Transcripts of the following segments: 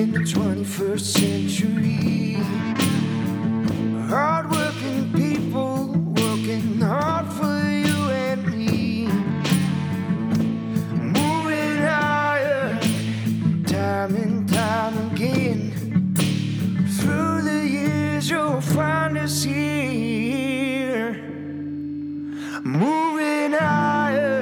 in the 21st century. Hardworking people working hard for you and me. Moving higher, time and time again. Through the years, you'll find us here. Moving higher.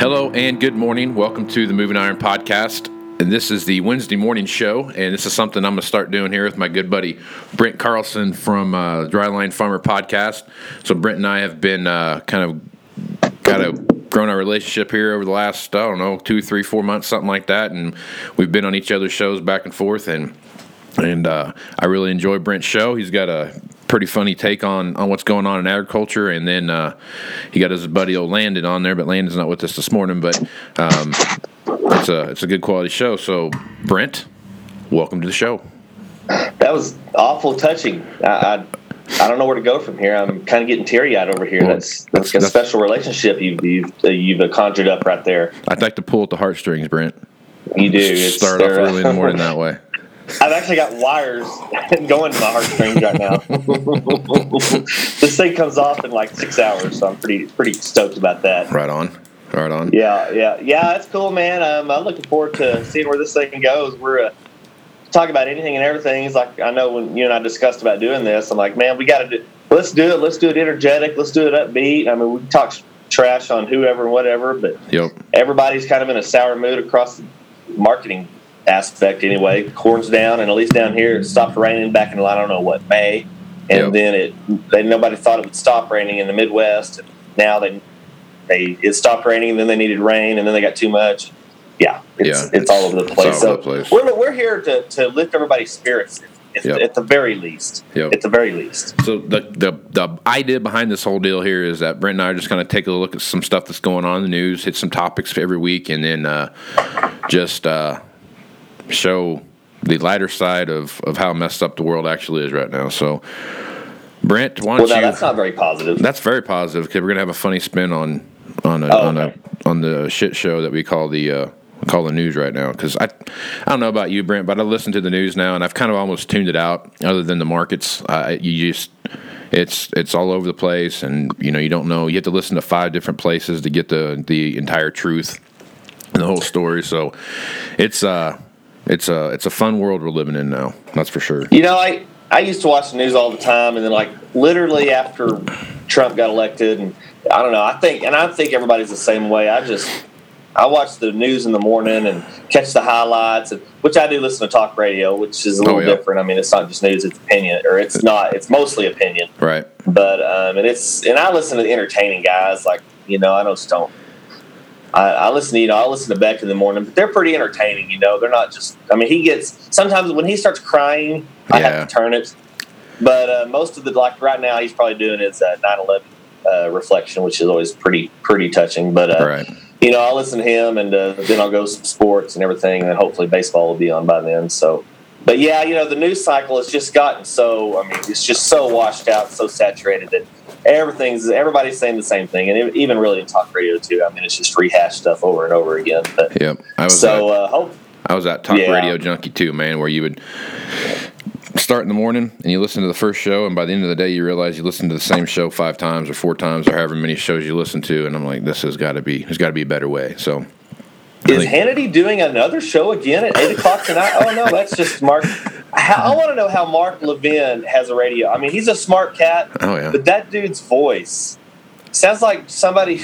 Hello and good morning. Welcome to the Moving Iron Podcast. And this is the Wednesday morning show. And this is something I'm going to start doing here with my good buddy Brent Carlson from uh, Dryline Farmer Podcast. So, Brent and I have been uh, kind of got a grown our relationship here over the last, I don't know, two, three, four months, something like that. And we've been on each other's shows back and forth. And and uh, I really enjoy Brent's show. He's got a pretty funny take on, on what's going on in agriculture, and then uh, he got his buddy old Landon on there, but Landon's not with us this morning. But um, it's a it's a good quality show. So Brent, welcome to the show. That was awful touching. I, I, I don't know where to go from here. I'm kind of getting teary eyed over here. Well, that's, that's a that's- special relationship you've you've, uh, you've conjured up right there. I'd like to pull at the heartstrings, Brent. You do. It's- Start off early in the uh, morning that way. I've actually got wires going to my heartstrings right now. this thing comes off in like six hours, so I'm pretty pretty stoked about that. Right on, right on. Yeah, yeah, yeah. That's cool, man. Um, I'm looking forward to seeing where this thing goes. We're uh, talking about anything and everything. It's like I know when you and I discussed about doing this, I'm like, man, we got to do. Let's do it. Let's do it energetic. Let's do it upbeat. I mean, we talk trash on whoever and whatever, but Yep. everybody's kind of in a sour mood across the marketing aspect anyway. Corn's down, and at least down here, it stopped raining back in I don't know what May, and Yep. then it they nobody thought it would stop raining in the Midwest, and now they they it stopped raining, and then they needed rain, and then they got too much. Yeah, it's, Yeah, it's, all over the it's place. all so the place. we're we're here to, to lift everybody's spirits at, Yep. at the very least. Yep. At the very least. So the, the the idea behind this whole deal here is that Brent and I are just going to take a look at some stuff that's going on in the news, hit some topics every week, and then uh, just uh, show the lighter side of, of how messed up the world actually is right now. So, Brent, why don't now you? that's not very positive. That's very positive because we're gonna have a funny spin on on a, Oh, on okay. a on the shit show that we call the uh, call the news right now. Because I I don't know about you, Brent, but I listen to the news now and I've kind of almost tuned it out. Other than the markets, uh, you just it's it's all over the place, and you know you don't know. You have to listen to five different places to get the the entire truth and the whole story. So it's uh it's a it's a fun world we're living in now. That's for sure. You know, I I used to watch the news all the time, and then like literally after Trump got elected, and I don't know. I think, and I think everybody's the same way. I just I watch the news in the morning and catch the highlights, and which I do listen to talk radio, which is a little Oh, yeah. different. I mean, it's not just news; it's opinion, or it's not. It's mostly opinion, Right. but um, and it's and I listen to the entertaining guys, like you know, I just don't. I, I listen to you know I listen to Beck in the morning, but they're pretty entertaining. You know, they're not just. I mean, he gets sometimes when he starts crying, I Yeah. have to turn it. But uh, most of the like right now, he's probably doing his uh, 9/11 uh, reflection, which is always pretty pretty touching. But uh, Right. you know, I'll listen to him, and uh, then I'll go some sports and everything, and hopefully baseball will be on by then. So, but yeah, you know, the news cycle has just gotten so. I mean, it's just so washed out, so saturated that everything's everybody's saying the same thing, and it, even really in talk radio too. I mean, it's just rehashed stuff over and over again. But Yep. I was so at- uh, hope. I was at Talk Yeah. Radio Junkie too, man, where you would start in the morning and you listen to the first show, and by the end of the day, you realize you listened to the same show five times or four times or however many shows you listen to, and I'm like, this has got to be, there's got to be a better way. So, Is think- Hannity doing another show again at eight o'clock tonight? Oh no, that's just Mark. I want to know how Mark Levin has a radio. I mean, he's a smart cat, oh yeah, but that dude's voice sounds like somebody.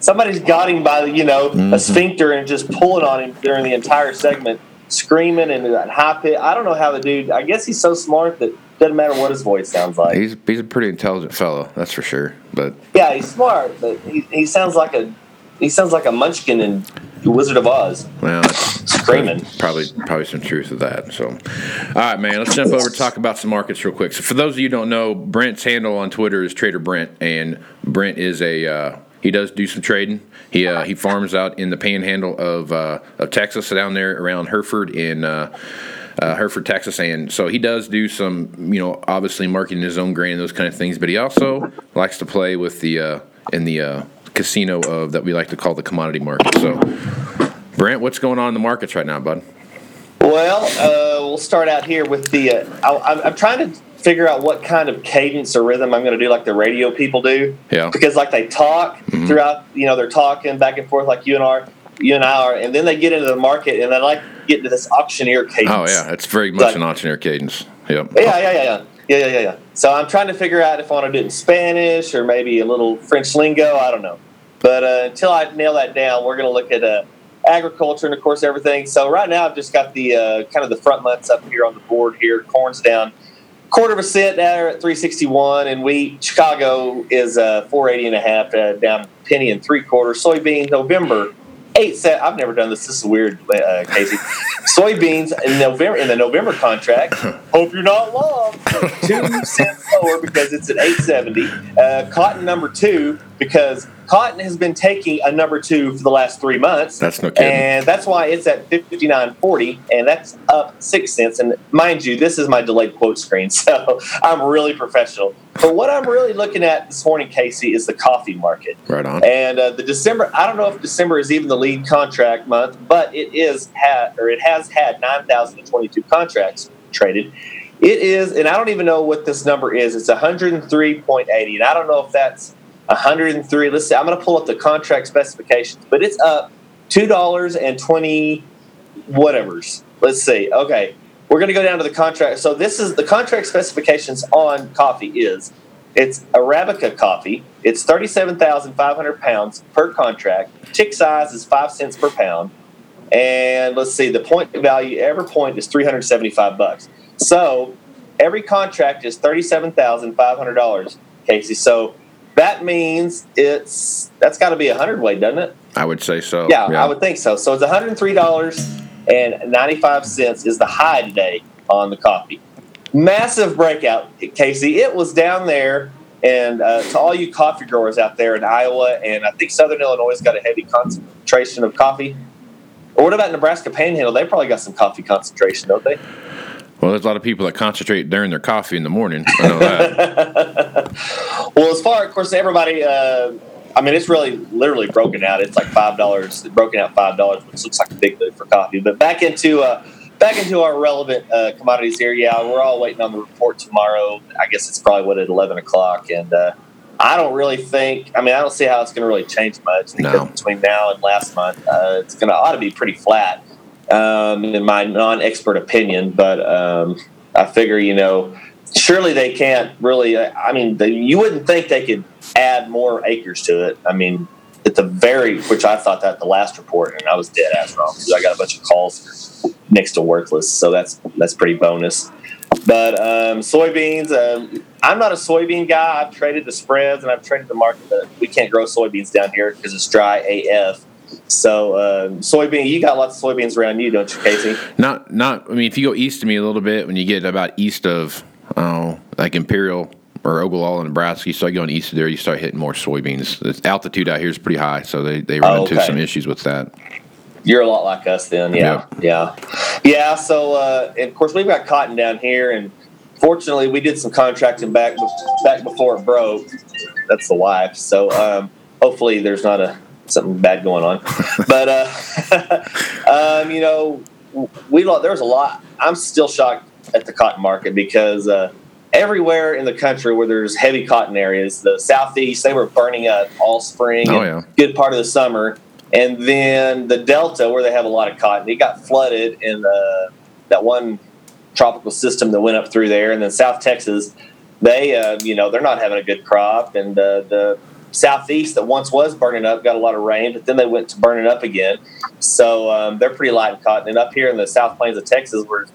Somebody's got him by the you know Mm-hmm. a sphincter and just pulling on him during the entire segment, screaming and that high pitch. I don't know how the dude. I guess he's so smart that doesn't matter what his voice sounds like. he's he's a pretty intelligent fellow, that's for sure. But Yeah, he's smart, but he, he sounds like a he sounds like a munchkin in The Wizard of Oz. well, that's Screaming. probably probably some truth to that. So, all right, man, let's jump over talk about some markets real quick. So, for those of you who don't know, Brent's handle on Twitter is Trader Brent, and Brent is a uh, he does do some trading. He uh, he farms out in the Panhandle of uh, of Texas, down there around Hereford in. Uh, uh, Hereford, Texas, and so he does do some, you know, obviously marketing his own grain and those kind of things. But he also likes to play with the uh, in the uh, casino of that we like to call the commodity market. So, Brent, what's going on in the markets right now, bud? Well, uh, we'll start out here with the. Uh, I, I'm trying to figure out what kind of cadence or rhythm I'm going to do, like the radio people do. Yeah. Because like they talk Mm-hmm. throughout, you know, they're talking back and forth like you and are, you and I are, and then they get into the market and they like get into this auctioneer cadence. Oh yeah, it's very much Like- an auctioneer cadence. Yep. Yeah, yeah, yeah, yeah, yeah, yeah, yeah, yeah. So I'm trying to figure out if I want to do it in Spanish or maybe a little French lingo. I don't know. But uh, until I nail that down, we're going to look at uh, agriculture and, of course, everything. So right now, I've just got the uh, kind of the front months up here on the board here. Corn's down quarter of a cent there at 361, and wheat Chicago is uh, 480 and a half, uh, down penny and three quarters. Soybean November eight cent. I've never done this. This is weird, uh, Casey. Soybeans in November in the November contract. Hope you're not long. Two cents lower because it's at 870. Uh, cotton number two because cotton has been taking a number two for the last three months. That's no kidding. And that's why it's at 59.40, and that's up six cents. And mind you, this is my delayed quote screen, so I'm really professional. But what I'm really looking at this morning, Casey, is the coffee market. Right on. And uh, the December, I don't know if December is even the lead contract month, but it is had or it has had 9,022 contracts traded. It is, and I don't even know what this number is. It's 103.80, and I don't know if that's 103. Let's see. I'm going to pull up the contract specifications, but it's up two dollars and twenty whatever's. Let's see. Okay, we're going to go down to the contract. So this is the contract specifications on coffee is it's Arabica coffee. It's 37,500 pounds per contract. Tick size is five cents per pound. And let's see, the point value, every point is 375 bucks. So every contract is $37,500, Casey. So that means it's, that's got to be a hundred hundredweight, doesn't it? I would say so. Yeah, I would think so. So it's $103.95 is the high today on the coffee. Massive breakout, Casey. It was down there, and uh, to all you coffee growers out there in Iowa, and I think Southern Illinois has got a heavy concentration of coffee. Or what about Nebraska Panhandle? They probably got some coffee concentration, don't they? Well, there's a lot of people that concentrate during their coffee in the morning. I know that. Well, as far, of course, everybody. Uh, I mean, it's really literally broken out. It's like five dollars, broken out five dollars, which looks like a big move for coffee. But back into uh, back into our relevant uh, commodities here. Yeah, we're all waiting on the report tomorrow. I guess it's probably what at eleven o'clock, and uh, I don't really think. I mean, I don't see how it's going to really change much No. between now and last month, uh, it's going to ought to be pretty flat, um, in my non-expert opinion. But um, I figure, you know, surely they can't really. I mean, they, you wouldn't think they could add more acres to it. I mean, at the very, which I thought that the last report, and I was dead ass wrong because I got a bunch of calls next to worthless, so that's that's pretty bonus. But um, soybeans, um, I'm not a soybean guy. I've traded the spreads and I've traded the market, but we can't grow soybeans down here because it's dry AF. So um, soybean, you got lots of soybeans around you, don't you, Casey? not, not. I mean, if you go east of me a little bit, when you get about east of, oh, like Imperial or Ogallala, Nebraska, you start going east of there, you start hitting more soybeans. The altitude out here is pretty high, so they, they run Oh, into some issues with that. You're a lot like us then, yeah, yeah, yeah. So, uh, and of course, we've got cotton down here, and fortunately, we did some contracting back back before it broke. That's the wife. So, um, hopefully, there's not a something bad going on. but, uh, um, you know, we lo- there's a lot. I'm still shocked at the cotton market because uh, everywhere in the country where there's heavy cotton areas, the southeast, they were burning up all spring. Oh, and yeah. good part of the summer. And then the Delta, where they have a lot of cotton, it got flooded in the, that one tropical system that went up through there. And then South Texas, they, uh, you know, they're not having a good crop. And uh, the southeast that once was burning up got a lot of rain, but then they went to burning up again. So um, they're pretty light in cotton. And up here in the South Plains of Texas, we're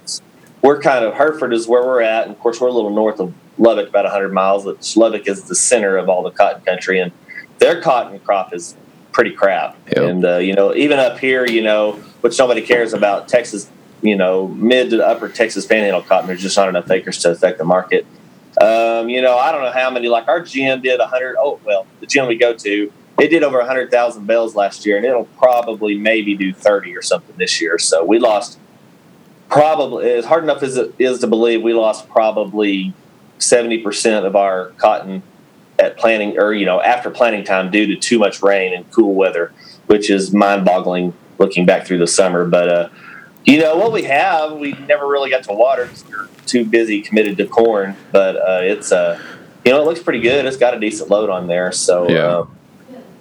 we're kind of Hereford is where we're at, and of course we're a little north of Lubbock, about 100 miles. Which Lubbock is the center of all the cotton country, and their cotton crop is pretty crap. Yep. And uh, you know, even up here, you know, which nobody cares about Texas, you know, mid to upper Texas Panhandle cotton. There's just not enough acres to affect the market. Um, you know, I don't know how many. Like our gym did a 100. Oh well, the gym we go to, it did over a 100,000 bells last year, and it'll probably maybe do 30 or something this year. So we lost probably as hard enough as it is to believe we lost probably 70% of our cotton at planting or you know after planting time due to too much rain and cool weather which is mind-boggling looking back through the summer. But uh, you know what we have, we never really got to water because we are too busy committed to corn. But uh, it's uh, you know it looks pretty good. It's got a decent load on there. So Yeah. um,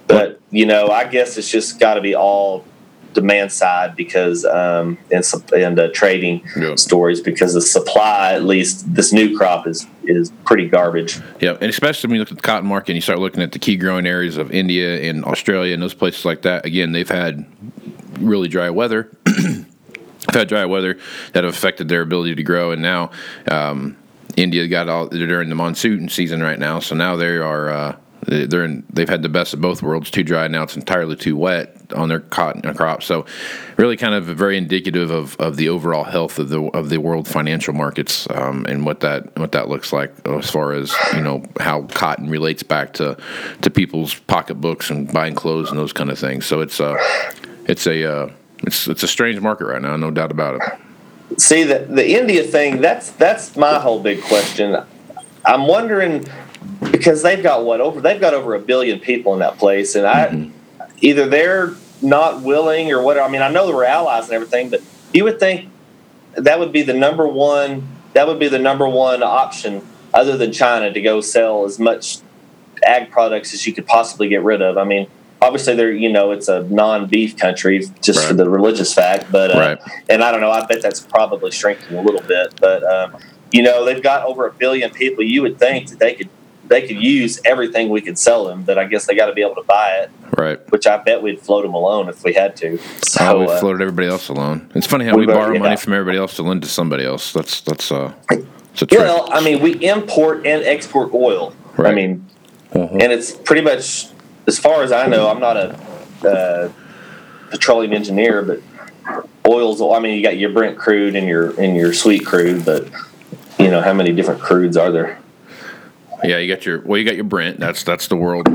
but you know I guess it's just got to be all demand side because um, and and uh, trading Yeah. stories because the supply at least this new crop is is pretty garbage. Yeah, and especially when you look at the cotton market and you start looking at the key growing areas of India and Australia and those places like that. Again, they've had really dry weather. Had dry weather that have affected their ability to grow, and now um, India got all they're the monsoon season right now, so now they are. Uh, they're in, they've had the best of both worlds. Too dry now; it's entirely too wet on their cotton crop. So, really, kind of very indicative of, of the overall health of the of the world financial markets um, and what that what that looks like as far as you know how cotton relates back to to people's pocketbooks and buying clothes and those kind of things. So it's a it's a uh, it's it's a strange market right now, no doubt about it. See the the India thing. That's that's my whole big question. I'm wondering because they've got what over they've got over a billion people in that place, and I mm-hmm. either they're not willing or what. I mean, I know they're allies and everything, but you would think that would be the number one. That would be the number one option other than China to go sell as much ag products as you could possibly get rid of. I mean, obviously they're you know it's a non-beef country just for the religious fact, but uh, Right. and I don't know. I bet that's probably shrinking a little bit, but um, you know they've got over a billion people. You would think that they could they could use everything we could sell them, but I guess they got to be able to buy it, Right. which I bet we'd float them alone if we had to. So Oh, we uh, floated everybody else alone. It's funny how we We've borrow money from everybody else to lend to somebody else. That's that's uh, it's a trick. well, I mean, we import and export oil. I Right. mean, Mhm. and it's pretty much as far as I know. I'm not a uh, petroleum engineer, but oils. I mean, you got your Brent crude and your and your sweet crude, but you know how many different crudes are there? Yeah, you got your well, you got your Brent. That's that's the world.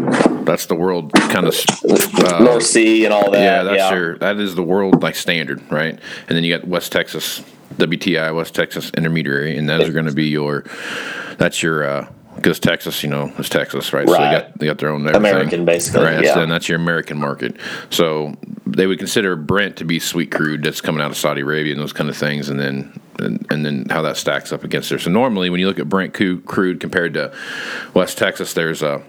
That's the world kind of. Uh, North Sea and all that. yeah, that's your that is the world like standard, right? And then you got West Texas WTI, West Texas Intermediary, and those are going to be your. That's your. uh because Texas, you know, is Texas, right? So they Right. got they got their own everything. American, basically, right? That's, yeah. then that's your American market. So they would consider Brent to be sweet crude that's coming out of Saudi Arabia and those kind of things, and then and, and then how that stacks up against there. So normally, when you look at Brent crude compared to West Texas, there's a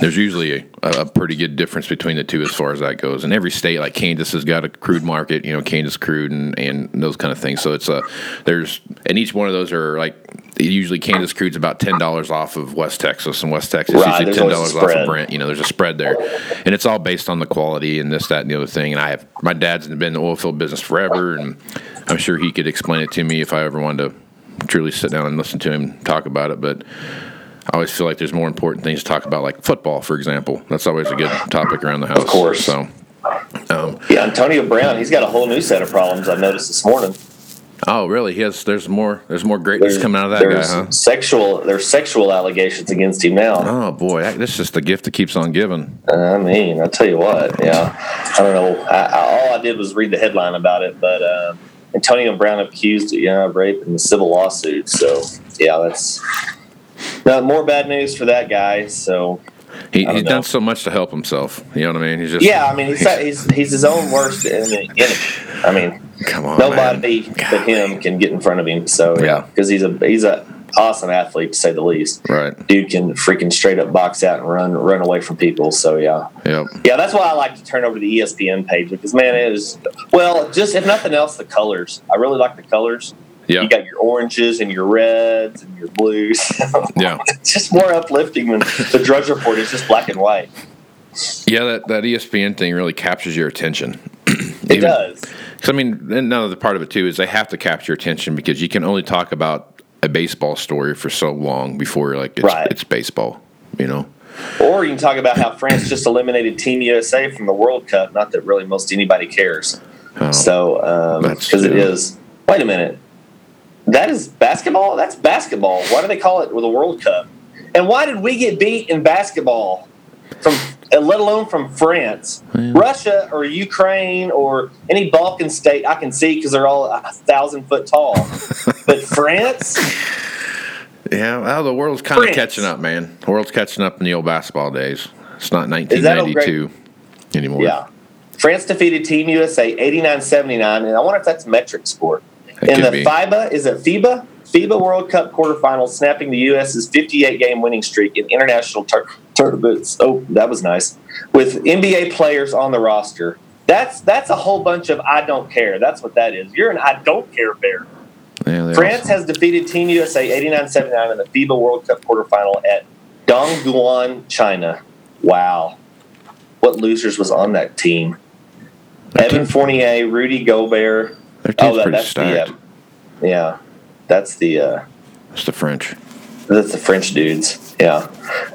there's usually a, a pretty good difference between the two as far as that goes. And every state, like Kansas, has got a crude market, you know, Kansas crude and, and those kind of things. So it's a there's and each one of those are like usually Kansas crude's about ten dollars off of West Texas, and West Texas Right, usually ten dollars off of. Brent. You know, there's a spread there, and it's all based on the quality and this, that, and the other thing. And I have my dad's been in the oil field business forever, and I'm sure he could explain it to me if I ever wanted to truly sit down and listen to him talk about it, but. I always feel like there's more important things to talk about, like football, for example. That's always a good topic around the house. Of course. So, um, Yeah, Antonio Brown, he's got a whole new set of problems. I noticed this morning. oh, really? He has. There's more. There's more greatness coming out of that guy, there's huh? Sexual, there's sexual allegations against him now. Oh boy, that- that's just the gift that keeps on giving. I mean, I'll tell you what. Yeah, I don't know. I, I, all I did was read the headline about it, but uh, Antonio Brown accused, you know, of rape in the civil lawsuit. So yeah, that's no, more bad news for that guy. So He, he's don't done so much to help himself. You know what I mean? He's just yeah, I mean, he's he's, he's his own worst enemy. I mean, Come on, nobody man. but him can get in front of him. So yeah, Yeah. because he's a he's a awesome athlete to say the least. Right. Dude can freaking straight up box out and run run away from people. So yeah. Yep. Yeah, that's why I like to turn over to the ESPN page because man, it is well, just if nothing else, the colors. I really like the colors. Yeah. You got your oranges and your reds and your blues. Yeah. it's just more uplifting than the Drudge Report is just black and white. Yeah. That that ESPN thing really captures your attention. It does. Because I mean, another part of it too is they have to capture attention because you can only talk about a baseball story for so long before like it's, Right. it's baseball. You know. Or you can talk about how France just eliminated Team USA from the World Cup. Not that really most anybody cares. Oh, So, um, because it true. is. Wait a minute. That is basketball. That's basketball. Why do they call it a World Cup? And why did we get beat in basketball from, let alone from France, Russia, or Ukraine, or any Balkan state? I can see because they're all a thousand foot tall. but France, yeah. Well, the world's kind of catching up, man. The world's catching up in the old basketball days. It's not that a 1992 anymore. yeah. France defeated Team USA 89-79, and I wonder if that's metric sport. It In the be. FIBA, is it FIBA? FIBA World Cup quarterfinals, snapping the U.S.'s 58 game winning streak in international tur- tournaments. Oh, that was nice. With NBA players on the roster. That's that's a whole bunch of I don't care. That's what that is. You're an I don't care bear. Yeah, France also- has defeated Team USA 89-79 in the FIBA World Cup quarterfinal at Dongguan, China. Wow. What losers was on that team? Evan Fournier, Rudy Gobert. Their team's Oh, that, pretty that's stacked. the uh, yeah. That's the uh, It's the French. that's the French dudes. Yeah,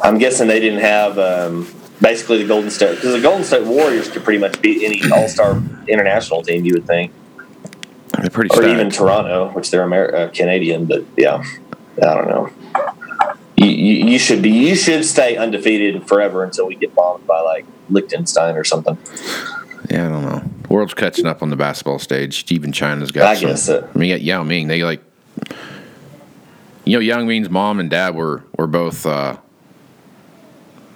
I'm guessing they didn't have um, basically the Golden State because the Golden State Warriors could pretty much beat any All Star international team. You would think, They're pretty or stacked. even Toronto, which they're Amer- uh, Canadian. But yeah, I don't know. You, you, you should be you should stay undefeated forever until we get bombed by like Liechtenstein or something. Yeah, I don't know. World's catching up on the basketball stage. Even China's got. I some- guess so. I mean, you got Yao Ming. They like. You know, Yao Ming's mom and dad were were both uh,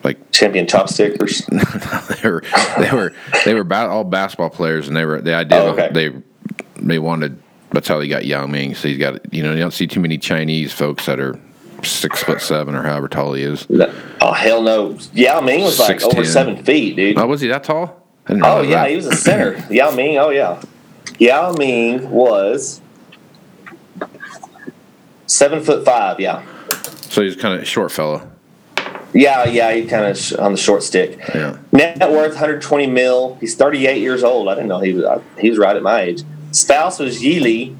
like Champion chopstickers. they were they were they were ba- all basketball players, and they were the idea Oh, okay. they they wanted. That's how they got Yao Ming. So he's got you know you don't see too many Chinese folks that are six foot seven or however tall he is. Oh hell no! Yao Ming was like over 6'10". seven feet, dude. Oh, was he that tall? Oh yeah, that. he was a center. Yao Ming. Oh yeah, Yao Ming was seven foot five. Yeah, So he's kind of short fellow. yeah, yeah. He kind of sh- on the short stick. Yeah. Net worth 120 mil. He's 38 years old. I didn't know he was. I, he was right at my age. Spouse was Yi Li.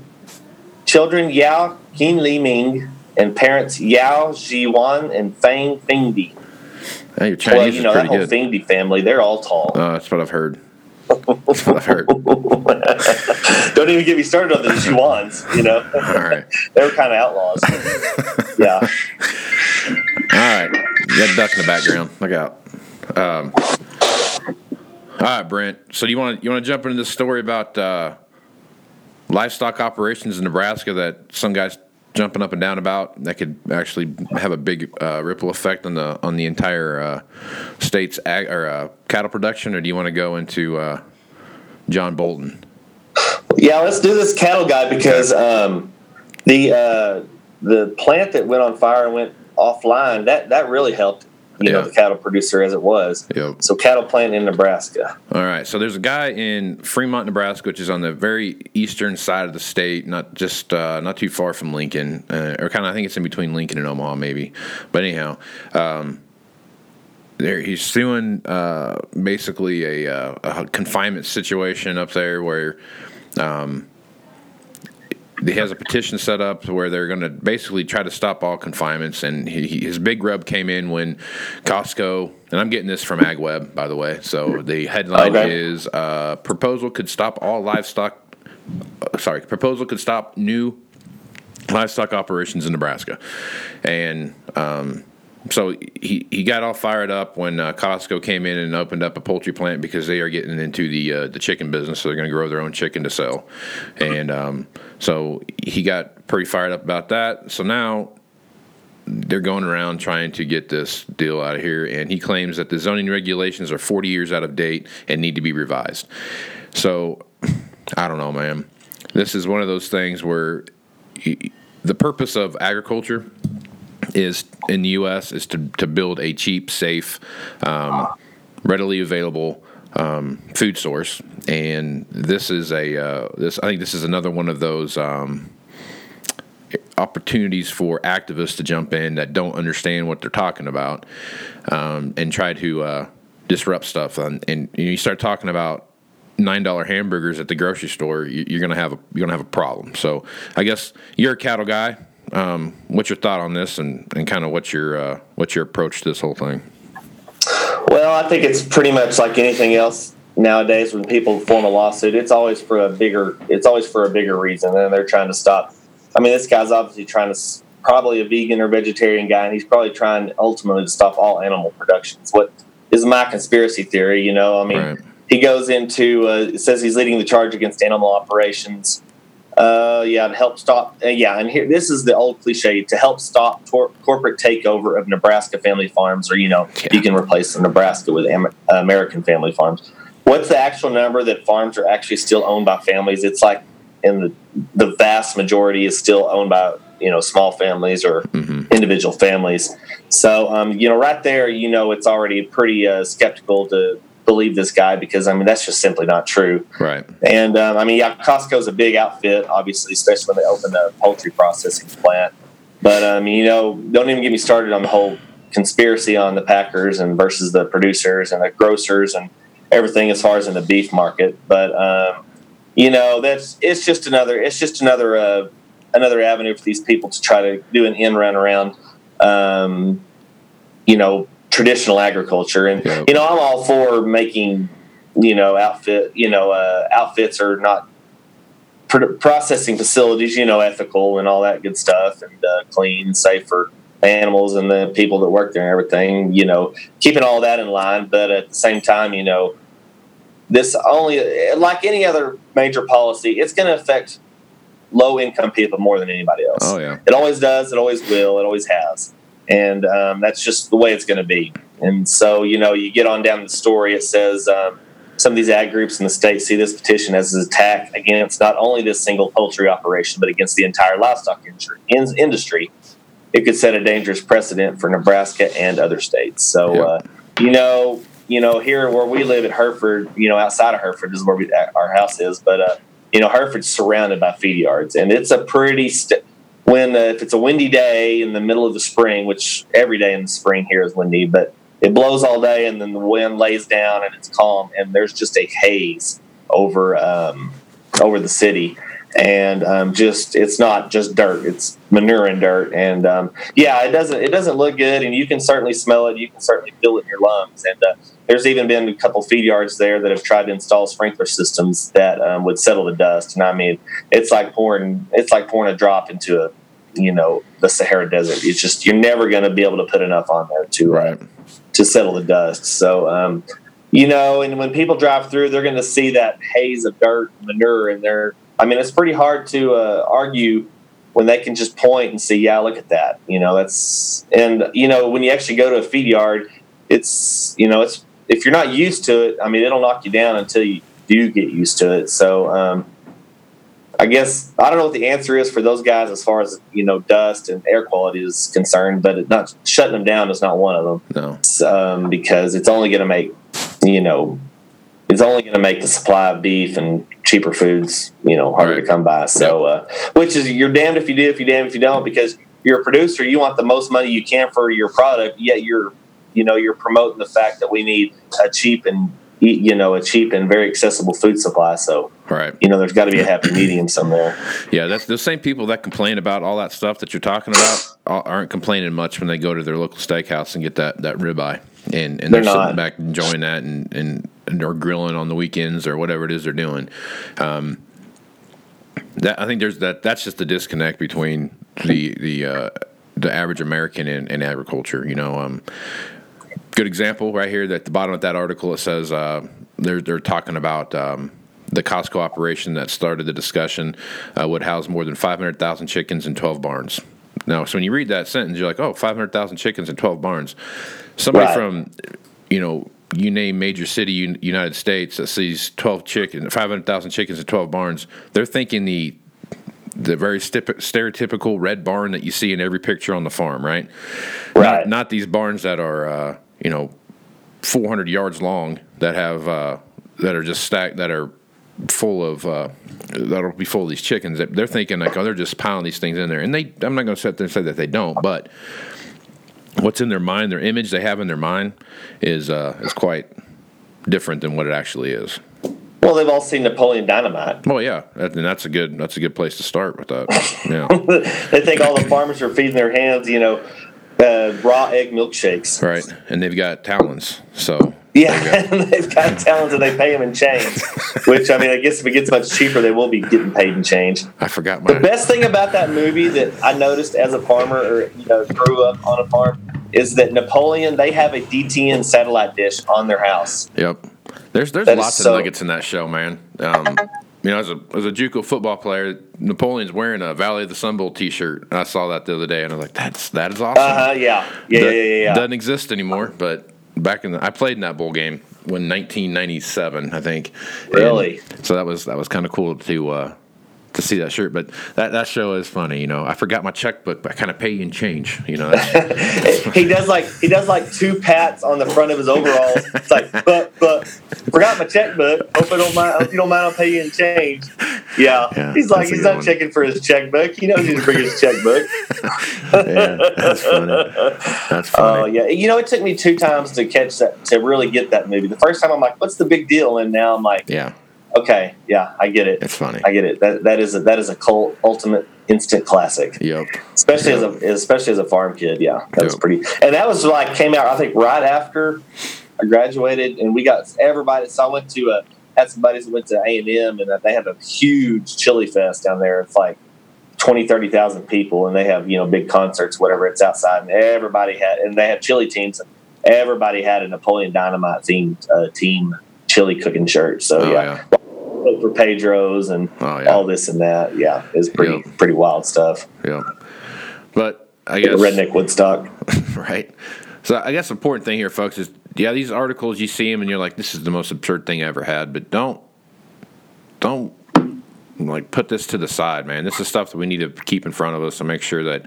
Children Yao Qin Li Ming and parents Yao Jiwan and Fang Fingdi. Your Chinese well, you know is that pretty whole good. Fingdi family. They're all tall. Uh, that's what I've heard. That's what I've heard. Don't even get me started on the Juans. You know. All right. they were kind of outlaws. yeah. All right. You got a duck in the background. Look out. Um, all right, Brent. So you want to you want to jump into this story about uh, livestock operations in Nebraska that some guys jumping up and down about that could actually have a big uh, ripple effect on the on the entire uh, state's ag- or uh, cattle production, or do you want to go into uh, John Bolton? Yeah, let's do this cattle guy because um, the uh, the plant that went on fire and went offline that that really helped. You know, the cattle producer as it was. Yep. So cattle plant in Nebraska. All right. So there's a guy in Fremont, Nebraska, which is on the very eastern side of the state, not just uh, not too far from Lincoln, uh, or kind of I think it's in between Lincoln and Omaha, maybe. But anyhow, um, there he's suing uh, basically a, uh, a confinement situation up there where. Um, he has a petition set up where they're going to basically try to stop all confinements. And he, he, his big rub came in when Costco, and I'm getting this from AgWeb, by the way. So the headline Okay. is uh, proposal could stop all livestock. Uh, sorry, proposal could stop new livestock operations in Nebraska, and um, so he, he got all fired up when uh, Costco came in and opened up a poultry plant because they are getting into the uh, the chicken business, so they're going to grow their own chicken to sell, and um, so he got pretty fired up about that. So now they're going around trying to get this deal out of here, and he claims that the zoning regulations are 40 years out of date and need to be revised. So I don't know, man. This is one of those things where y- the purpose of agriculture is in the U.S. is to, to build a cheap, safe, um, readily available um, food source, and this is a uh, this. I think this is another one of those. Um, opportunities for activists to jump in that don't understand what they're talking about um, and try to uh, disrupt stuff. And, and you start talking about nine dollar hamburgers at the grocery store, you, you're gonna have a you're gonna have a problem. So I guess you're a cattle guy. Um, what's your thought on this, and, and kind of what's your uh, what's your approach to this whole thing? Well, I think it's pretty much like anything else nowadays. When people form a lawsuit, it's always for a bigger. It's always for a bigger reason, and they're trying to stop. I mean, this guy's obviously trying to probably a vegan or vegetarian guy, and he's probably trying ultimately to stop all animal production. It's what is my conspiracy theory. You know, I mean, Right. he goes into uh, says he's leading the charge against animal operations. Uh, yeah, to help stop. Uh, yeah, and here this is the old cliche to help stop tor- corporate takeover of Nebraska family farms, or you know, Yeah. you can replace Nebraska with Am- American family farms. what's the actual number that farms are actually still owned by families? It's like in the the vast majority is still owned by you know small families or individual families. So um, you know, right there, you know, it's already pretty uh, skeptical to believe this guy because I mean that's just simply not true. Right. And um, I mean, yeah, Costco's a big outfit, obviously, especially when they open the poultry processing plant. But um, you know, don't even get me started on the whole conspiracy on the packers and versus the producers and the grocers and everything as far as in the beef market. But um, you know, that's it's just another it's just another uh, another avenue for these people to try to do an in run around. Um, you know, traditional agriculture, and Yeah. you know, I'm all for making you know outfit you know uh, outfits are not pr- processing facilities, you know, ethical and all that good stuff, and uh, clean, safe for animals and the people that work there and everything. You know, keeping all that in line, but at the same time, you know, this only like any other major policy, it's going to affect low income people more than anybody else. Oh yeah. It always does. It always will. It always has. And um, that's just the way it's going to be. And so, you know, you get on down the story, it says um, some of these ag groups in the state see this petition as an attack against not only this single poultry operation, but against the entire livestock industry. It could set a dangerous precedent for Nebraska and other states. So, Yeah. uh, you know, you know, here where we live at Hereford, you know, outside of Hereford is where we, our house is, but uh, you know, Hereford's surrounded by feed yards, and it's a pretty st- when uh, if it's a windy day in the middle of the spring, which every day in the spring here is windy, but it blows all day, and then the wind lays down, and it's calm, and there's just a haze over um, over the city, and um, just it's not just dirt; it's manure and dirt, and um, yeah, it doesn't it doesn't look good, and you can certainly smell it, you can certainly feel it in your lungs, and uh, there's even been a couple feed yards there that have tried to install sprinkler systems that um, would settle the dust, and I mean, it's like pouring it's like pouring a drop into a you know the Sahara Desert. It's just you're never going to be able to put enough on there to uh, Right. to settle the dust. So, um, you know, and when people drive through, they're going to see that haze of dirt, and manure, and they're. I mean, it's pretty hard to uh, argue when they can just point and see, yeah, look at that. You know, that's and you know when you actually go to a feed yard, it's you know it's if you're not used to it, I mean, it'll knock you down until you do get used to it. So. Um, I guess I don't know what the answer is for those guys as far as you know dust and air quality is concerned, but it not shutting them down is not one of them No. um, because it's only going to make you know it's only going to make the supply of beef and cheaper foods you know harder Right. to come by. So, uh, which is you're damned if you do, if you damned if you don't, because you're a producer, you want the most money you can for your product, yet you're you know you're promoting the fact that we need a cheap and you know a cheap and very accessible food supply. So Right. you know there's got to be a happy medium somewhere. Yeah, that's the same people that complain about all that stuff that you're talking about aren't complaining much when they go to their local steakhouse and get that that ribeye, and and they're, They're sitting back enjoying that and and or grilling on the weekends or whatever it is they're doing. Um, that I think there's that that's just the disconnect between the the uh, the average American and, and agriculture. You know, um, good example right here. At the bottom of that article, it says uh, they're they're talking about um, the Costco operation that started the discussion uh, would house more than 500,000 chickens in 12 barns. Now, so when you read that sentence, you're like, oh, 500,000 chickens in 12 barns. Somebody Right. from, you know, you name major city United States that sees 12 chicken, 500,000 chickens in 12 barns, they're thinking the the very stereotypical red barn that you see in every picture on the farm, right? Right. Not, not these barns that are, uh, you know, 400 yards long that have uh, that are just stacked that are full of uh, that'll be full of these chickens. They're thinking like, oh, they're just piling these things in there, and they. I'm not going to sit there and say that they don't, but what's in their mind, their image they have in their mind, is uh, is quite different than what it actually is. Well, they've all seen Napoleon Dynamite. Well, yeah, and that's a good that's a good place to start with that. Yeah, they think all the farmers are feeding their hands, you know, uh, raw egg milkshakes. right. And they've got talons, so Yeah, they've got talents and they pay them in change. Which I mean, I guess if it gets much cheaper, they will be getting paid in change. I forgot The best thing about that movie that I noticed as a farmer, or you know, grew up on a farm, is that Napoleon they have a DTN satellite dish on their house. Yep. There's there's That lots so- of nuggets in that show, man. Um, you know, as a as a JUCO football player, Napoleon's wearing a Valley of the Sun Bowl T-shirt, and I saw that the other day, and I was like, "That's that is awesome." Uh huh. Yeah. Yeah. Yeah. Yeah. Yeah. Doesn't exist anymore, but back in the, I played in that bowl game when 1997, I think. Really? And so that was that was kind of cool to uh, to see that shirt. But that, that show is funny. You know, I forgot my checkbook, but I kind of pay you in change. You know, he does like he does like two pats on the front of his overalls. It's like, but but forgot my checkbook. Hope I don't mind. Hope you don't mind. I'll pay you in change. Yeah, Yeah, he's like he's not one. checking for his checkbook. He knows he to bring his checkbook. yeah, that's funny. That's funny. Oh funny. yeah, you know it took me two times to catch that to really get that movie. The first time I'm like, what's the big deal? And now I'm like, yeah, okay, yeah, I get it. it's funny. I get it. That that is a that is a cult ultimate instant classic. Yep. especially as a especially as a farm kid. Yeah, that was pretty. And that was like came out I think right after I graduated, and we got everybody. So I went to uh, had some buddies that went to A and M, and they have a huge chili fest down there. It's like 20, 30,000 people, and they have you know big concerts, whatever. It's outside, and everybody had, and they have chili teams. And everybody had a Napoleon Dynamite themed uh, team chili cooking shirt. So Oh, yeah. For Pedro's and Oh, yeah. all this and that, yeah, it's pretty pretty wild stuff. Yeah, But I guess Redneck Woodstock. right? So I guess the important thing here, folks, is yeah, these articles you see them and you're like, this is the most absurd thing I ever had, but don't don't like put this to the side, man. This is stuff that we need to keep in front of us to make sure that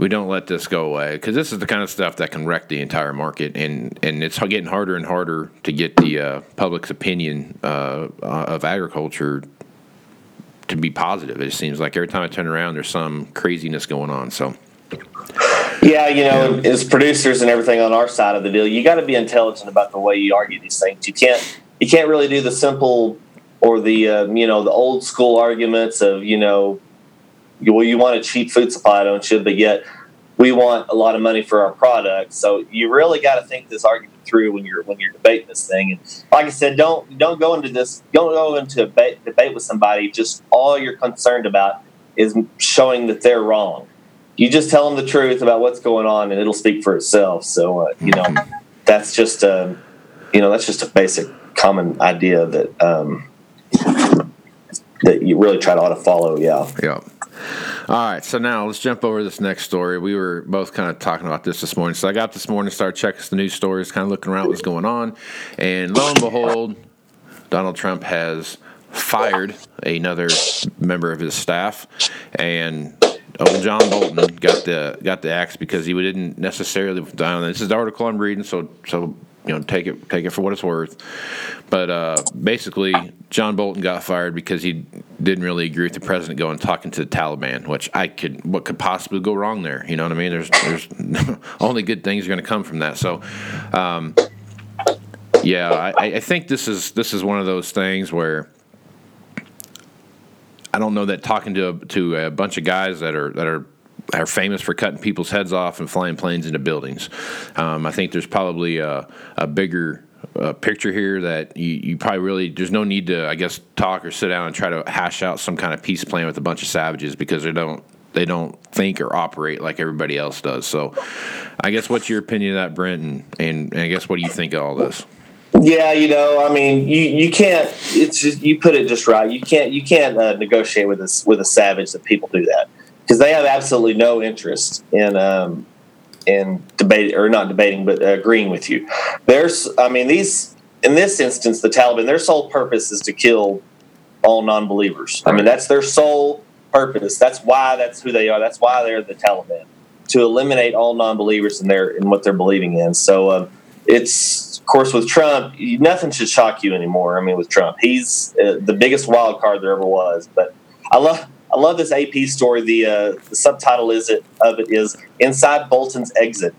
we don't let this go away because this is the kind of stuff that can wreck the entire market, and and it's getting harder and harder to get the uh, public's opinion uh, of agriculture to be positive. It seems like every time I turn around, there's some craziness going on. So. Yeah, you know, as producers and everything on our side of the deal, you got to be intelligent about the way you argue these things. You can't you can't really do the simple or the um, you know the old school arguments of you know, well you want a cheap food supply, don't you? But yet we want a lot of money for our product. So you really got to think this argument through when you're when you're debating this thing. And like I said, don't don't go into this don't go into a debate, debate with somebody. Just all you're concerned about is showing that they're wrong you just tell them the truth about what's going on and it'll speak for itself so uh, you know that's just a you know that's just a basic common idea that um, that you really try to to follow yeah Yeah. All right, so now let's jump over this next story. We were both kind of talking about this this morning. So I got this morning, started checking the news stories, kind of looking around what's going on, and lo and behold, Donald Trump has fired another member of his staff, and old John Bolton got the got the axe because he didn't necessarily. This is the article I'm reading, so so you know take it take it for what it's worth. But uh, basically, John Bolton got fired because he didn't really agree with the president going talking to the Taliban, which I could what could possibly go wrong there? You know what I mean? There's there's only good things are going to come from that. So. Um, yeah, I, I think this is this is one of those things where I don't know that talking to a, to a bunch of guys that are that are are famous for cutting people's heads off and flying planes into buildings. Um, I think there's probably a, a bigger uh, picture here that you, you probably really there's no need to I guess talk or sit down and try to hash out some kind of peace plan with a bunch of savages because they don't they don't think or operate like everybody else does. So, I guess what's your opinion of that, Brent, and, and, and I guess what do you think of all this? yeah you know i mean you you can't it's just you put it just right you can't you can't uh, negotiate with us with a savage that people do that because they have absolutely no interest in um in debate or not debating but agreeing with you. There's i mean these in this instance the taliban their sole purpose is to kill all non-believers. I mean that's their sole purpose. That's why that's who they are. That's why they're the taliban to eliminate all non-believers in their in what they're believing in. So um, it's of course with Trump, nothing should shock you anymore. I mean, with Trump, he's uh, the biggest wild card there ever was. But I love I love this AP story. The uh, the subtitle is it of it is inside Bolton's exit,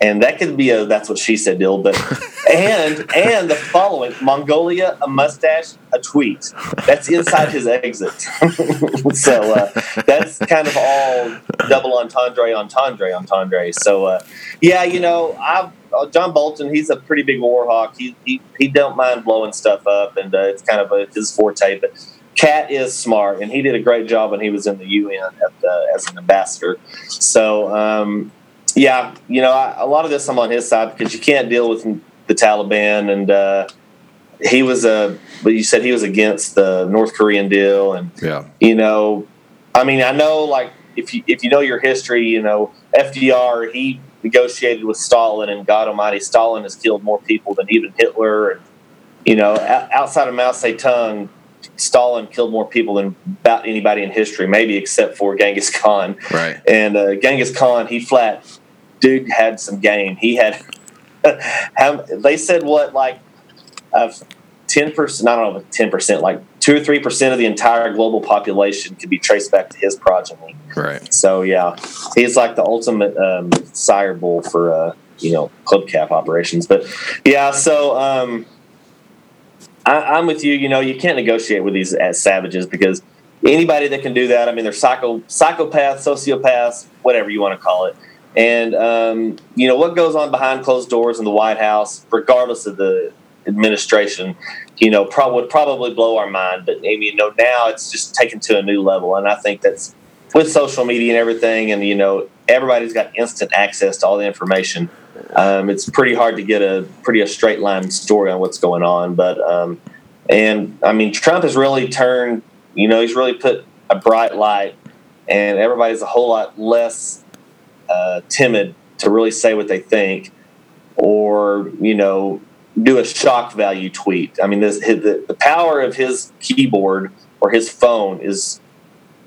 and that could be a that's what she said deal. But and and the following Mongolia a mustache a tweet that's inside his exit. so uh, that's kind of all double entendre entendre entendre. So uh, yeah, you know I've uh, John Bolton, he's a pretty big war hawk. He he, he don't mind blowing stuff up, and uh, it's kind of a, his forte. But Cat is smart, and he did a great job when he was in the UN the, as an ambassador. So um, yeah, you know, I, a lot of this I'm on his side because you can't deal with the Taliban, and uh, he was a. But you said he was against the North Korean deal, and Yeah. you know, I mean, I know like if you if you know your history, you know, FDR he negotiated with Stalin, and God Almighty, Stalin has killed more people than even Hitler. And you know, outside of Mao Zedong, Stalin killed more people than about anybody in history, maybe except for Genghis Khan. Right. And uh, Genghis Khan, he flat, dude had some game. He had, how, they said what, like, of ten percent, I don't know, ten percent, like two or three percent of the entire global population could be traced back to his progeny. Right. So yeah, he's like the ultimate um, sire bull for uh, you know cow-calf operations. But yeah, so um, I, am with you. You know, you can't negotiate with these as savages because anybody that can do that, I mean, they're psycho psychopaths, sociopaths, whatever you want to call it. And um, you know what goes on behind closed doors in the White House, regardless of the administration, you know, pro- would probably blow our mind. But I mean, you know, now it's just taken to a new level, and I think that's with social media and everything, and you know, everybody's got instant access to all the information. Um, it's pretty hard to get a pretty a straight line story on what's going on. But um, and I mean, Trump has really turned. You know, he's really put a bright light, and everybody's a whole lot less uh, timid to really say what they think, or you know, do a shock value tweet. I mean, this, the, the power of his keyboard or his phone is,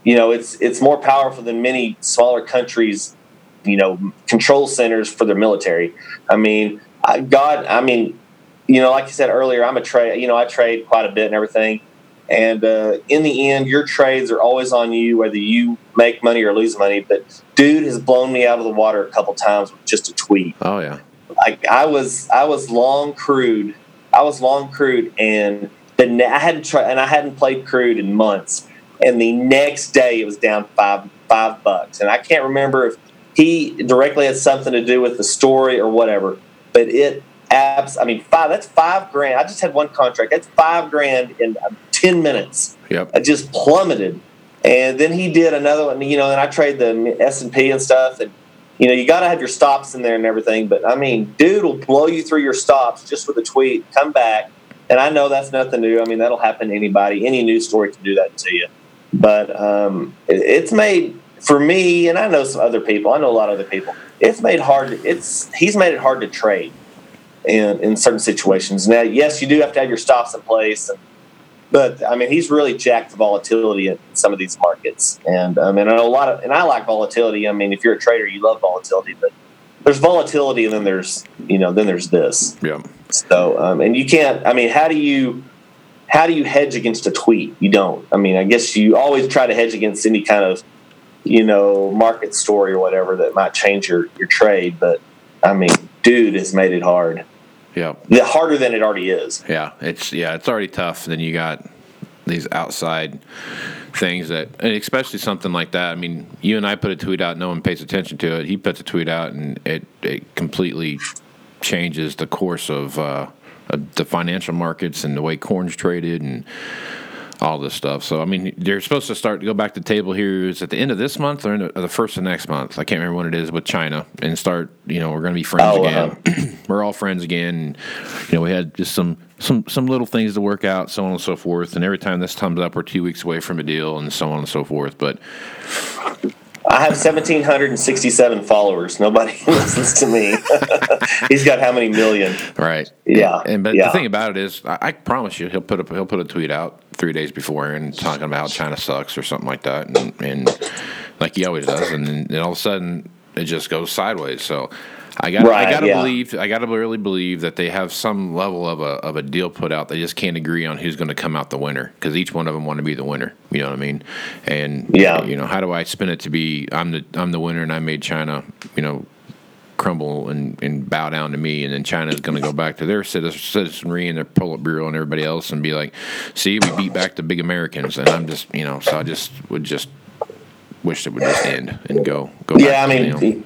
you know, it's it's more powerful than many smaller countries, you know, control centers for their military. I mean, I, God, I mean, you know, like you said earlier, I'm a trade. You know, I trade quite a bit and everything. And uh, in the end, your trades are always on you, whether you make money or lose money. But dude has blown me out of the water a couple times with just a tweet. Oh yeah like I was I was long crude. I was long crude, and the I hadn't tried and I hadn't played crude in months. And the next day, it was down five five bucks, and I can't remember if he directly had something to do with the story or whatever. But it abs. I mean, five. That's five grand. I just had one contract. That's five grand in uh, ten minutes. Yep. I just plummeted. And then he did another one, you know, and I trade the S and P and stuff, and you know, you got to have your stops in there and everything. But I mean, dude will blow you through your stops just with a tweet, come back. And I know that's nothing new. I mean, that'll happen to anybody. Any news story can do that to you. But um, it, it's made for me, and I know some other people. I know a lot of other people. It's made hard. It's he's made it hard to trade in in certain situations. Now, yes, you do have to have your stops in place and but I mean, he's really jacked the volatility in some of these markets, and I mean, a lot of, and I like volatility. I mean, if you're a trader, you love volatility, but there's volatility, and then there's, you know, then there's this. Yeah. So, um, and you can't. I mean, how do you, how do you hedge against a tweet? You don't. I mean, I guess you always try to hedge against any kind of, you know, market story or whatever that might change your your trade. But I mean, dude has made it hard. Yeah. The harder than it already is. Yeah, it's yeah, it's already tough. Then you got these outside things that, and especially something like that. I mean, you and I put a tweet out, no one pays attention to it. He puts a tweet out, and it it completely changes the course of, uh, of the financial markets and the way corn's traded and all this stuff. So I mean, they're supposed to start to go back to the table here. Is at the end of this month or, the, or the first of next month? I can't remember when it is with China, and start. You know, we're going to be friends oh, again. Uh-huh. we're all friends again. And, you know, we had just some some some little things to work out, so on and so forth. And every time this comes up, we're two weeks away from a deal, and so on and so forth. But I have 1,767 followers. Nobody listens to me. He's got how many million? Right. Yeah. And, and but yeah. the thing about it is, I, I, promise you, he'll put a he'll put a tweet out three days before and talking about China sucks or something like that, and, and like he always does, and then all of a sudden it just goes sideways. So I got right, I got to yeah. believe I got to really believe that they have some level of a of a deal put out. They just can't agree on who's going to come out the winner because each one of them want to be the winner. You know what I mean? And yeah, you know how do I spin it to be I'm the I'm the winner and I made China you know crumble and, and bow down to me, and then China's going to go back to their citizenry and their Politburo and everybody else and be like, "See, we beat back the big Americans," and I'm just you know, so I just would just wish it would just end and go go. Yeah, I mean. Know.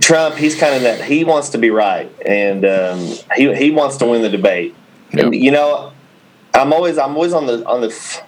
Trump, he's kind of that. He wants to be right, and um, he he wants to win the debate. Yep. And you know, I'm always I'm always on the on the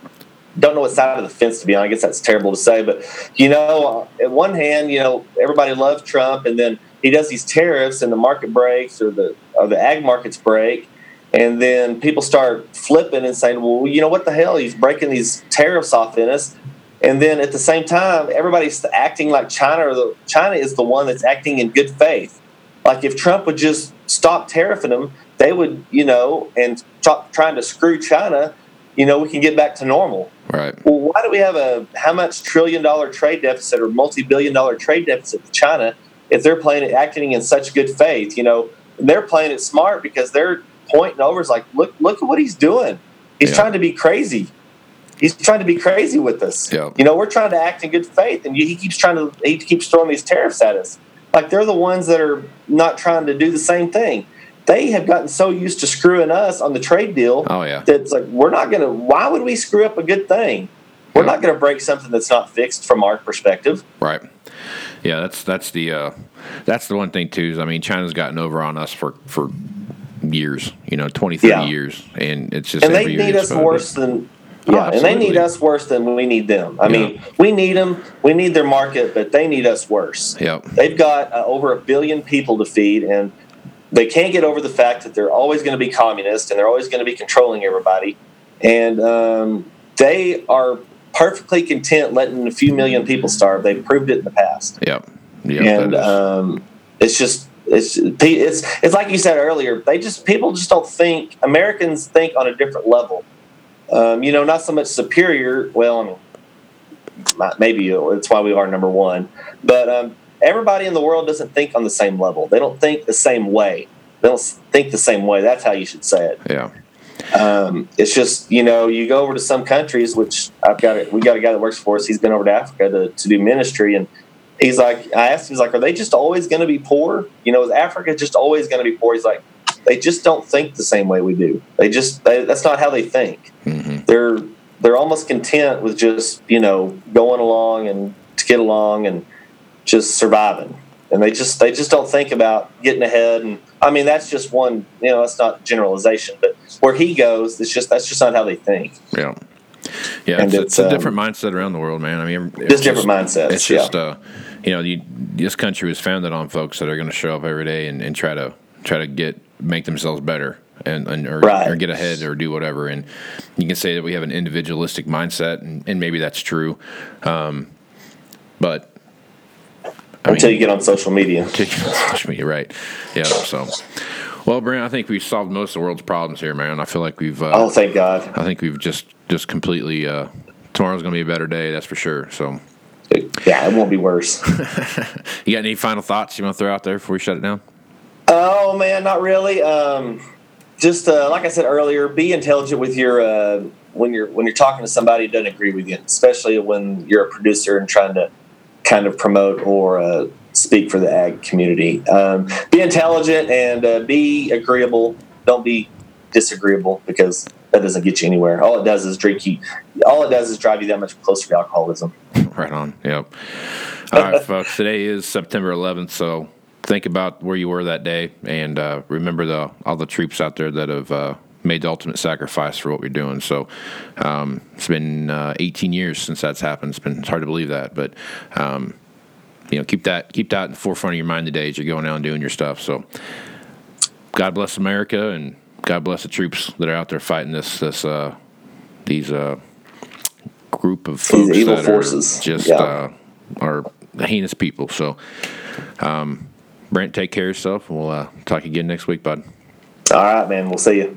don't know what side of the fence to be on. I guess that's terrible to say, but you know, at one hand, you know, everybody loves Trump, and then he does these tariffs, and the market breaks, or the or the ag markets break, and then people start flipping and saying, "Well, you know what the hell? He's breaking these tariffs off in us." And then at the same time, everybody's acting like China or the, China is the one that's acting in good faith. Like if Trump would just stop tariffing them, they would, you know, and stop trying to screw China, you know, we can get back to normal. Right. Well, why do we have a how much trillion dollar trade deficit or multi billion dollar trade deficit with China if they're playing it, acting in such good faith? You know, they're playing it smart because they're pointing over. It's like, look, look at what he's doing. He's yeah. trying to be crazy. He's trying to be crazy with us. Yeah. You know, we're trying to act in good faith, and he keeps trying to he keeps throwing these tariffs at us. Like they're the ones that are not trying to do the same thing. They have gotten so used to screwing us on the trade deal. Oh yeah. That's like we're not gonna. Why would we screw up a good thing? We're yeah. not going to break something that's not fixed from our perspective. Right. Yeah, that's that's the uh, that's the one thing too. Is I mean, China's gotten over on us for for years. You know, 20, 30 yeah. years, and it's just and they need us worse than yeah, oh, and they need us worse than we need them. I yeah. mean, we need them, we need their market, but they need us worse. Yep. They've got uh, over a billion people to feed, and they can't get over the fact that they're always going to be communist and they're always going to be controlling everybody. And um, they are perfectly content letting a few million people starve. They've proved it in the past. Yep. yep and um, it's just it's it's it's like you said earlier. They just people just don't think Americans think on a different level. Um, you know, not so much superior. Well, I mean, maybe it's why we are number one. But um, everybody in the world doesn't think on the same level. They don't think the same way. They don't think the same way. That's how you should say it. Yeah. Um, it's just you know you go over to some countries, which I've got. A, we got a guy that works for us. He's been over to Africa to, to do ministry, and he's like, I asked him, he's like, are they just always going to be poor? You know, is Africa just always going to be poor? He's like, they just don't think the same way we do. They just they, that's not how they think. Mm-hmm. They're they're almost content with just you know going along and to get along and just surviving. And they just they just don't think about getting ahead. And I mean that's just one you know that's not generalization, but where he goes, it's just that's just not how they think. Yeah. Yeah, it's, it's, it's, a um, different mindset around the world, man. I mean, it's just different mindset It's just, yeah. uh, you know, you, this country was founded on folks that are going to show up every day and, and try to try to get make themselves better and, and or, right. or, get ahead or do whatever. And you can say that we have an individualistic mindset, and, and maybe that's true. Um, but until mean, you get on social media, Get on social media, right? Yeah. So, well, Brent, I think we've solved most of the world's problems here, man. I feel like we've. Uh, oh, thank God! I think we've just just completely. Uh, tomorrow's going to be a better day, that's for sure. So. Yeah, it won't be worse. you got any final thoughts you want to throw out there before we shut it down? Oh man, not really. Um, just uh, like I said earlier, be intelligent with your uh, when you're when you're talking to somebody who doesn't agree with you, especially when you're a producer and trying to kind of promote or uh, speak for the ag community. Um, be intelligent and uh, be agreeable. Don't be disagreeable because that doesn't get you anywhere. All it does is drink you. All it does is drive you that much closer to alcoholism. Right on. Yep. All right, folks. Today is September 11th, so think about where you were that day and uh, remember the all the troops out there that have uh, made the ultimate sacrifice for what we're doing. So um, it's been uh, 18 years since that's happened. It's been it's hard to believe that, but um, you know, keep that keep that in the forefront of your mind today as you're going out and doing your stuff. So God bless America and God bless the troops that are out there fighting this this uh, these uh, group of folks evil that forces. are just yeah. Uh, are heinous people. So. Um, Brent, take care of yourself, and we'll uh, talk again next week, bud. All right, man. We'll see you.